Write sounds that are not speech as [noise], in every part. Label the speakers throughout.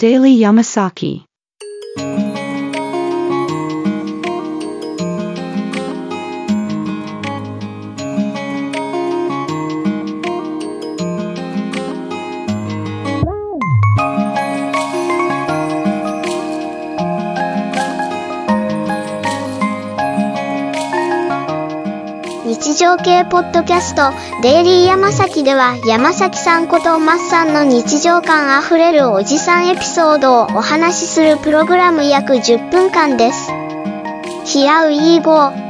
Speaker 1: Daily Yamasaki.
Speaker 2: 日常系ポッドキャストデイリーヤマサキでは山崎さんことマッさんの日常感あふれるおじさんエピソードをお話しするプログラム約10分間です。ヒアウィーゴー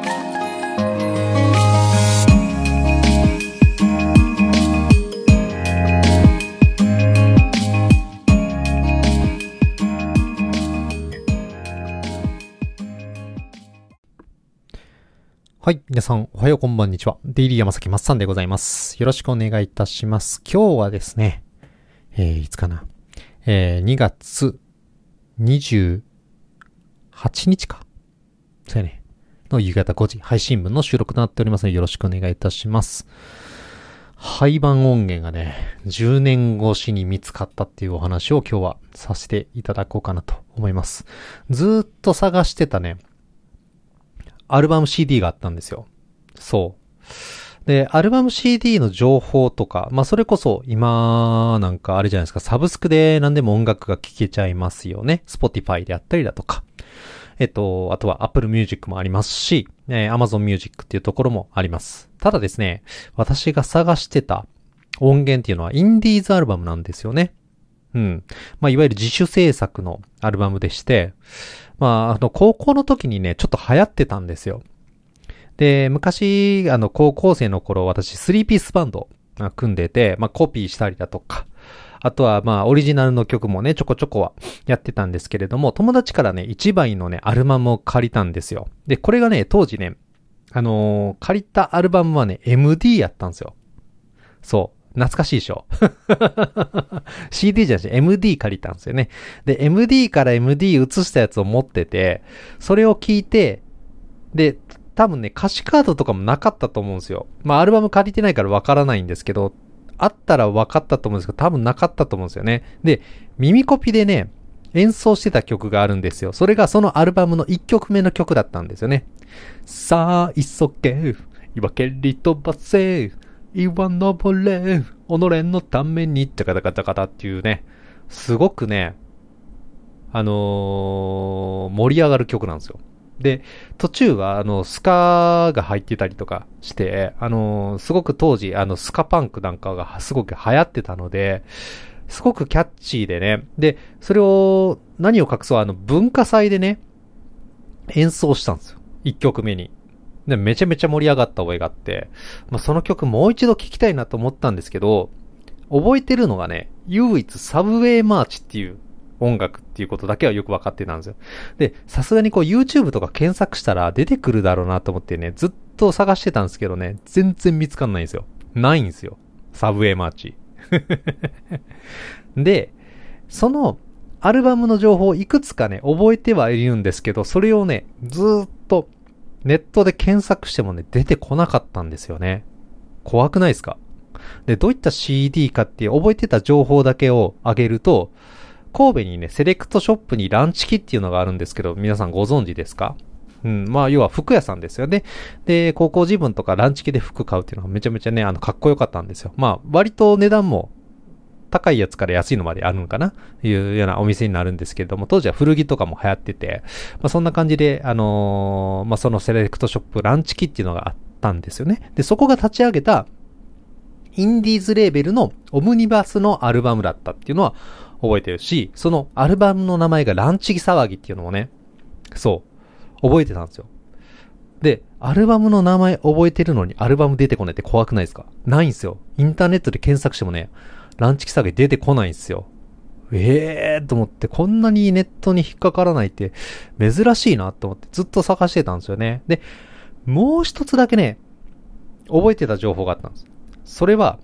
Speaker 3: はい。皆さん、おはよう、こんばんにちは。デイリー山崎まっさんでございます。よろしくお願いいたします。今日はですね、えー、いつかな。えー、2月28日か。そうやね。の夕方5時、配信分の収録となっておりますので、よろしくお願いいたします。廃盤音源がね、10年越しに見つかったっていうお話を今日はさせていただこうかなと思います。ずっと探してたね、アルバム CD があったんですよ。そう。で、アルバム CD の情報とか、まあそれこそ今なんかあれじゃないですか、サブスクで何でも音楽が聴けちゃいますよね。Spotify であったりだとか。えっと、あとは Apple Music もありますし、えー Amazon Music っていうところもあります。ただですね、私が探してた音源っていうのはインディーズアルバムなんですよね。うん。まあ、いわゆる自主制作のアルバムでして、まあ、あの、高校の時にね、ちょっと流行ってたんですよ。で、昔、あの、高校生の頃、私、スリーピースバンド組んでて、まあ、コピーしたりだとか、あとは、まあ、オリジナルの曲もね、ちょこちょこはやってたんですけれども、友達からね、一枚のね、アルバムを借りたんですよ。で、これがね、当時ね、あのー借りたアルバムはね、MD やったんですよ。そう。懐かしいでしょ [laughs] ?CD じゃなくて MD 借りたんですよね。で、MD から MD 移したやつを持ってて、それを聞いて、で、多分ね、歌詞カードとかもなかったと思うんですよ。まあ、アルバム借りてないからわからないんですけど、あったら分かったと思うんですけど、多分なかったと思うんですよね。で、耳コピでね、演奏してた曲があるんですよ。それがそのアルバムの1曲目の曲だったんですよね。さあ、急げ、岩蹴り飛ばせ、岩登れ、己のために、チャカタカタカタっていうね、すごくね、あのー盛り上がる曲なんですよ。で、途中は、あの、スカが入ってたりとかして、あのーすごく当時、あの、スカパンクなんかがすごく流行ってたので、すごくキャッチーでね、で、それを、何を隠そう、あの、文化祭でね、演奏したんですよ。一曲目に。で、めちゃめちゃ盛り上がった覚えがあって、まあ、その曲もう一度聴きたいなと思ったんですけど、覚えてるのがね、唯一サブウェイマーチっていう音楽っていうことだけはよくわかってたんですよ。で、さすがにこう YouTube とか検索したら出てくるだろうなと思ってね、ずっと探してたんですけどね、全然見つかんないんですよ。ないんですよ。サブウェイマーチ。[laughs] で、そのアルバムの情報をいくつかね、覚えてはいるんですけど、それをね、ずっとネットで検索してもね、出てこなかったんですよね。怖くないですか？で、どういった CD かっていう覚えてた情報だけをあげると、神戸にね、セレクトショップに乱痴気っていうのがあるんですけど、皆さんご存知ですか？うん、まあ、要は服屋さんですよね。で、高校自分とかランチ機で服買うっていうのがめちゃめちゃね、あの、かっこよかったんですよ。まあ、割と値段も高いやつから安いのまであるのかな？いうようなお店になるんですけれども、当時は古着とかも流行ってて、まあそんな感じで、あのーまあそのセレクトショップランチ機っていうのがあったんですよね。で、そこが立ち上げた、インディーズレーベルのオムニバスのアルバムだったっていうのは覚えてるし、そのアルバムの名前がランチギ騒ぎっていうのもね、そう、覚えてたんですよ。で、アルバムの名前覚えてるのにアルバム出てこないって怖くないですか？ないんですよ。インターネットで検索してもね、ランチキサゲ出てこないんですよ。ええーと思って、こんなにネットに引っかからないって珍しいなと思ってずっと探してたんですよね。で、もう一つだけね、覚えてた情報があったんです。それは、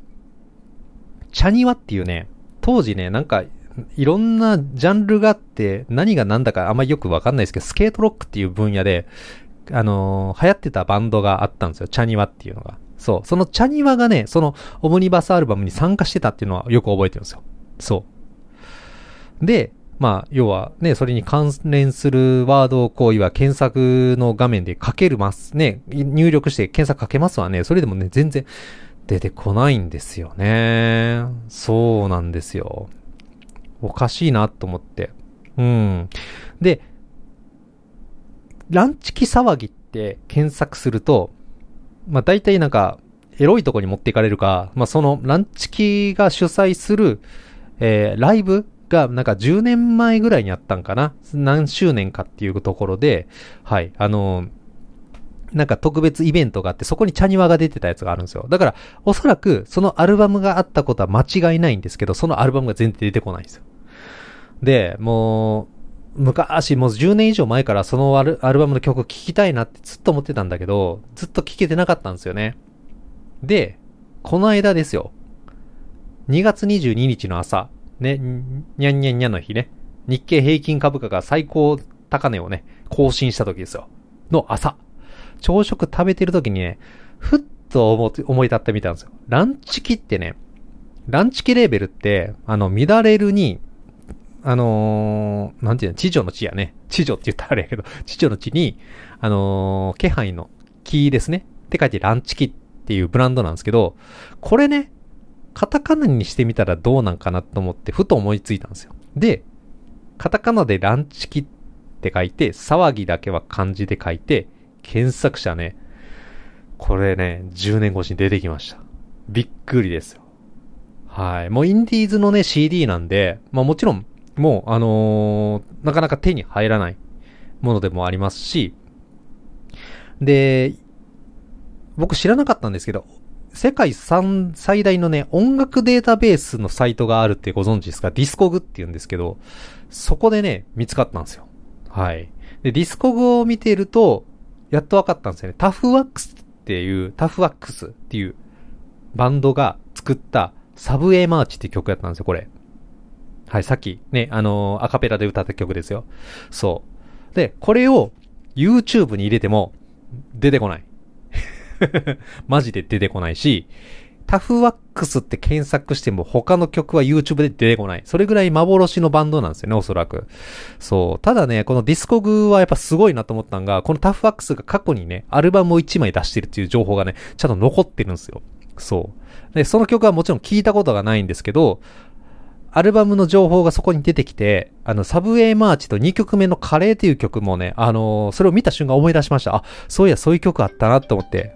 Speaker 3: チャニワっていうね、当時ね、なんか、いろんなジャンルがあって、何が何だかあんまりよくわかんないですけど、スケートロックっていう分野で、あのー流行ってたバンドがあったんですよ。チャニワっていうのが。そう。そのチャニワがね、そのオムニバスアルバムに参加してたっていうのはよく覚えてるんですよ。そう。で、まあ、要はね、それに関連するワードをこう、いわ検索の画面で書けるますね、入力して検索かけますわね。それでもね、全然出てこないんですよね。そうなんですよ。おかしいなと思って。うん。で、ランチキ騒ぎって検索すると、まあ大体なんか、エロいとこに持っていかれるか、まあそのランチキが主催する、えー、ライブがなんか10年前ぐらいにあったんかな何周年かっていうところで、はい、あのー、なんか特別イベントがあって、そこにチャニワが出てたやつがあるんですよ。だから、おそらく、そのアルバムがあったことは間違いないんですけど、そのアルバムが全然出てこないんですよ。で、もう、昔、もう10年以上前からそのアルバムの曲聴きたいなってずっと思ってたんだけど、ずっと聴けてなかったんですよね。で、この間ですよ。2月22日の朝、ね、にゃんにゃんにゃんの日ね、日経平均株価が最高高値をね、更新した時ですよ。の朝。朝食食べてる時にね、ふっと思思い立ってみたんですよ。ランチキってね、ランチキレーベルって、あの、乱れるに、あのー、なんていうの、地上の地やね。地上って言ったらあれやけど、[laughs] 地上の地に、あのー、気配の木ですね。って書いてランチキっていうブランドなんですけど、これね、カタカナにしてみたらどうなんかなと思って、ふと思いついたんですよ。で、カタカナでランチキって書いて、騒ぎだけは漢字で書いて、検索者ね、これね、10年越しに出てきました。びっくりですよ。はい。もうインディーズのね、CD なんで、まあもちろん、もう、あのー、なかなか手に入らないものでもありますし、で、僕知らなかったんですけど、世界三最大のね、音楽データベースのサイトがあるってご存知ですか？ディスコグって言うんですけど、そこでね、見つかったんですよ。はい。で、ディスコグを見ていると、やっと分かったんですよね。タフワックスっていう、タフワックスっていうバンドが作ったサブウェイマーチって曲やったんですよ、これ。はい、さっきね、あのー、アカペラで歌った曲ですよ。そう。で、これを YouTube に入れても出てこない。[laughs] マジで出てこないし、タフワックスって検索しても他の曲は YouTube で出てこない。それぐらい幻のバンドなんですよね、おそらく。そう。ただね、このディスコグはやっぱすごいなと思ったのが、このタフワックスが過去にね、アルバムを1枚出してるっていう情報がね、ちゃんと残ってるんですよ。そう。で、その曲はもちろん聞いたことがないんですけど、アルバムの情報がそこに出てきて、あの、サブウェイマーチと2曲目のカレーっていう曲もね、あのー、それを見た瞬間思い出しました。あ、そういや、そういう曲あったなと思って、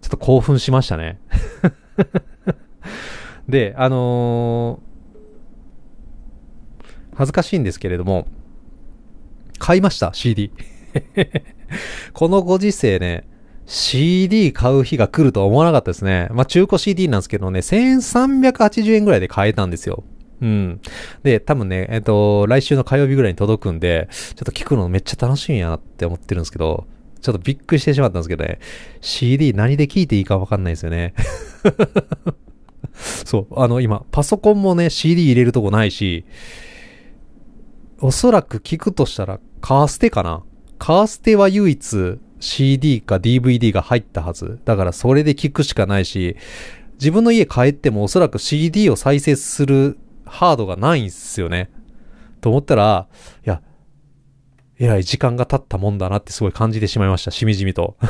Speaker 3: ちょっと興奮しましたね。[laughs] で、あのー、恥ずかしいんですけれども、買いました、CD。[laughs] このご時世ね、CD 買う日が来るとは思わなかったですね。まあ、中古 CD なんですけどね、1380円ぐらいで買えたんですよ。うん。で、多分ね、えっ、と、来週の火曜日ぐらいに届くんで、ちょっと聞くのめっちゃ楽しみやなって思ってるんですけど、ちょっとびっくりしてしまったんですけどね、CD 何で聞いていいかわかんないですよね。[laughs] そう、あの今、パソコンもね、CD 入れるとこないし、おそらく聞くとしたら、カーステかな？カーステは唯一 CD か DVD が入ったはず。だからそれで聞くしかないし、自分の家帰ってもおそらく CD を再生するハードがないんすよね。と思ったら、いや、えらい時間が経ったもんだなってすごい感じてしまいました。しみじみと。[laughs]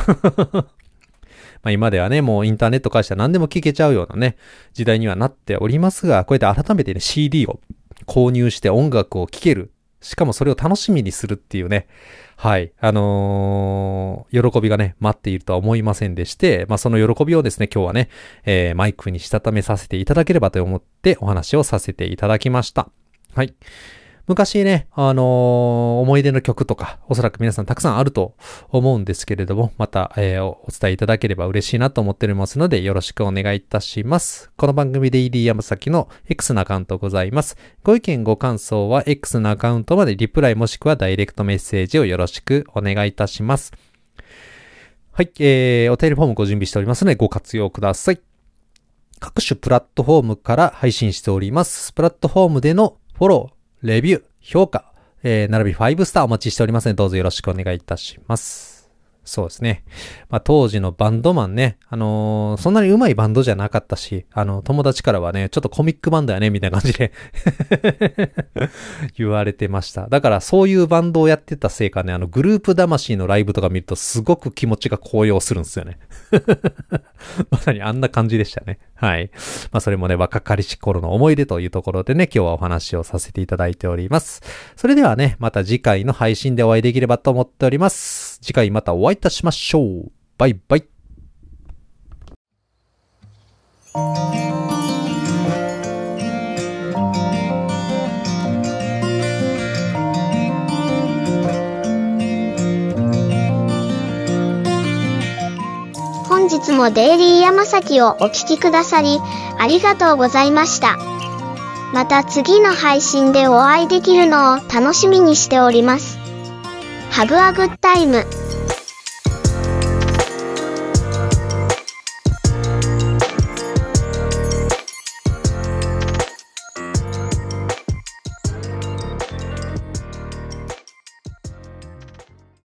Speaker 3: まあ今ではね、もうインターネット会社何でも聞けちゃうようなね、時代にはなっておりますが、こうやって改めてね、CD を購入して音楽を聴ける。しかもそれを楽しみにするっていうね、はい、あのー、喜びがね、待っているとは思いませんでして、まあその喜びをですね、今日はね、えー、マイクにしたためさせていただければと思ってお話をさせていただきました。はい。昔ね、あのー、思い出の曲とか、おそらく皆さんたくさんあると思うんですけれども、また、えー、お伝えいただければ嬉しいなと思っておりますので、よろしくお願いいたします。この番組で ED 山崎の X のアカウントございます。ご意見ご感想は X のアカウントまでリプライもしくはダイレクトメッセージをよろしくお願いいたします。はい、えー、お便りフォームご準備しておりますのでご活用ください。各種プラットフォームから配信しております。プラットフォームでのフォロー、レビュー、評価、えー、並び5スターお待ちしておりますので、どうぞよろしくお願いいたします。そうですね。まあ当時のバンドマンね、あのーそんなに上手いバンドじゃなかったし、あの、友達からはね、ちょっとコミックバンドやね、みたいな感じで [laughs] 言われてました。だからそういうバンドをやってたせいかね、あの、グループ魂のライブとか見るとすごく気持ちが高揚するんですよね。[laughs] まさにあんな感じでしたね。はい。まあそれもね、若かりし頃の思い出というところでね、今日はお話をさせていただいております。それではね、また次回の配信でお会いできればと思っております。次回またお会いいたしましょう。バイバイ。
Speaker 2: 本日もデイリーヤマサキをお聞きくださり、ありがとうございました。また次の配信でお会いできるのを楽しみにしております。Have a good time.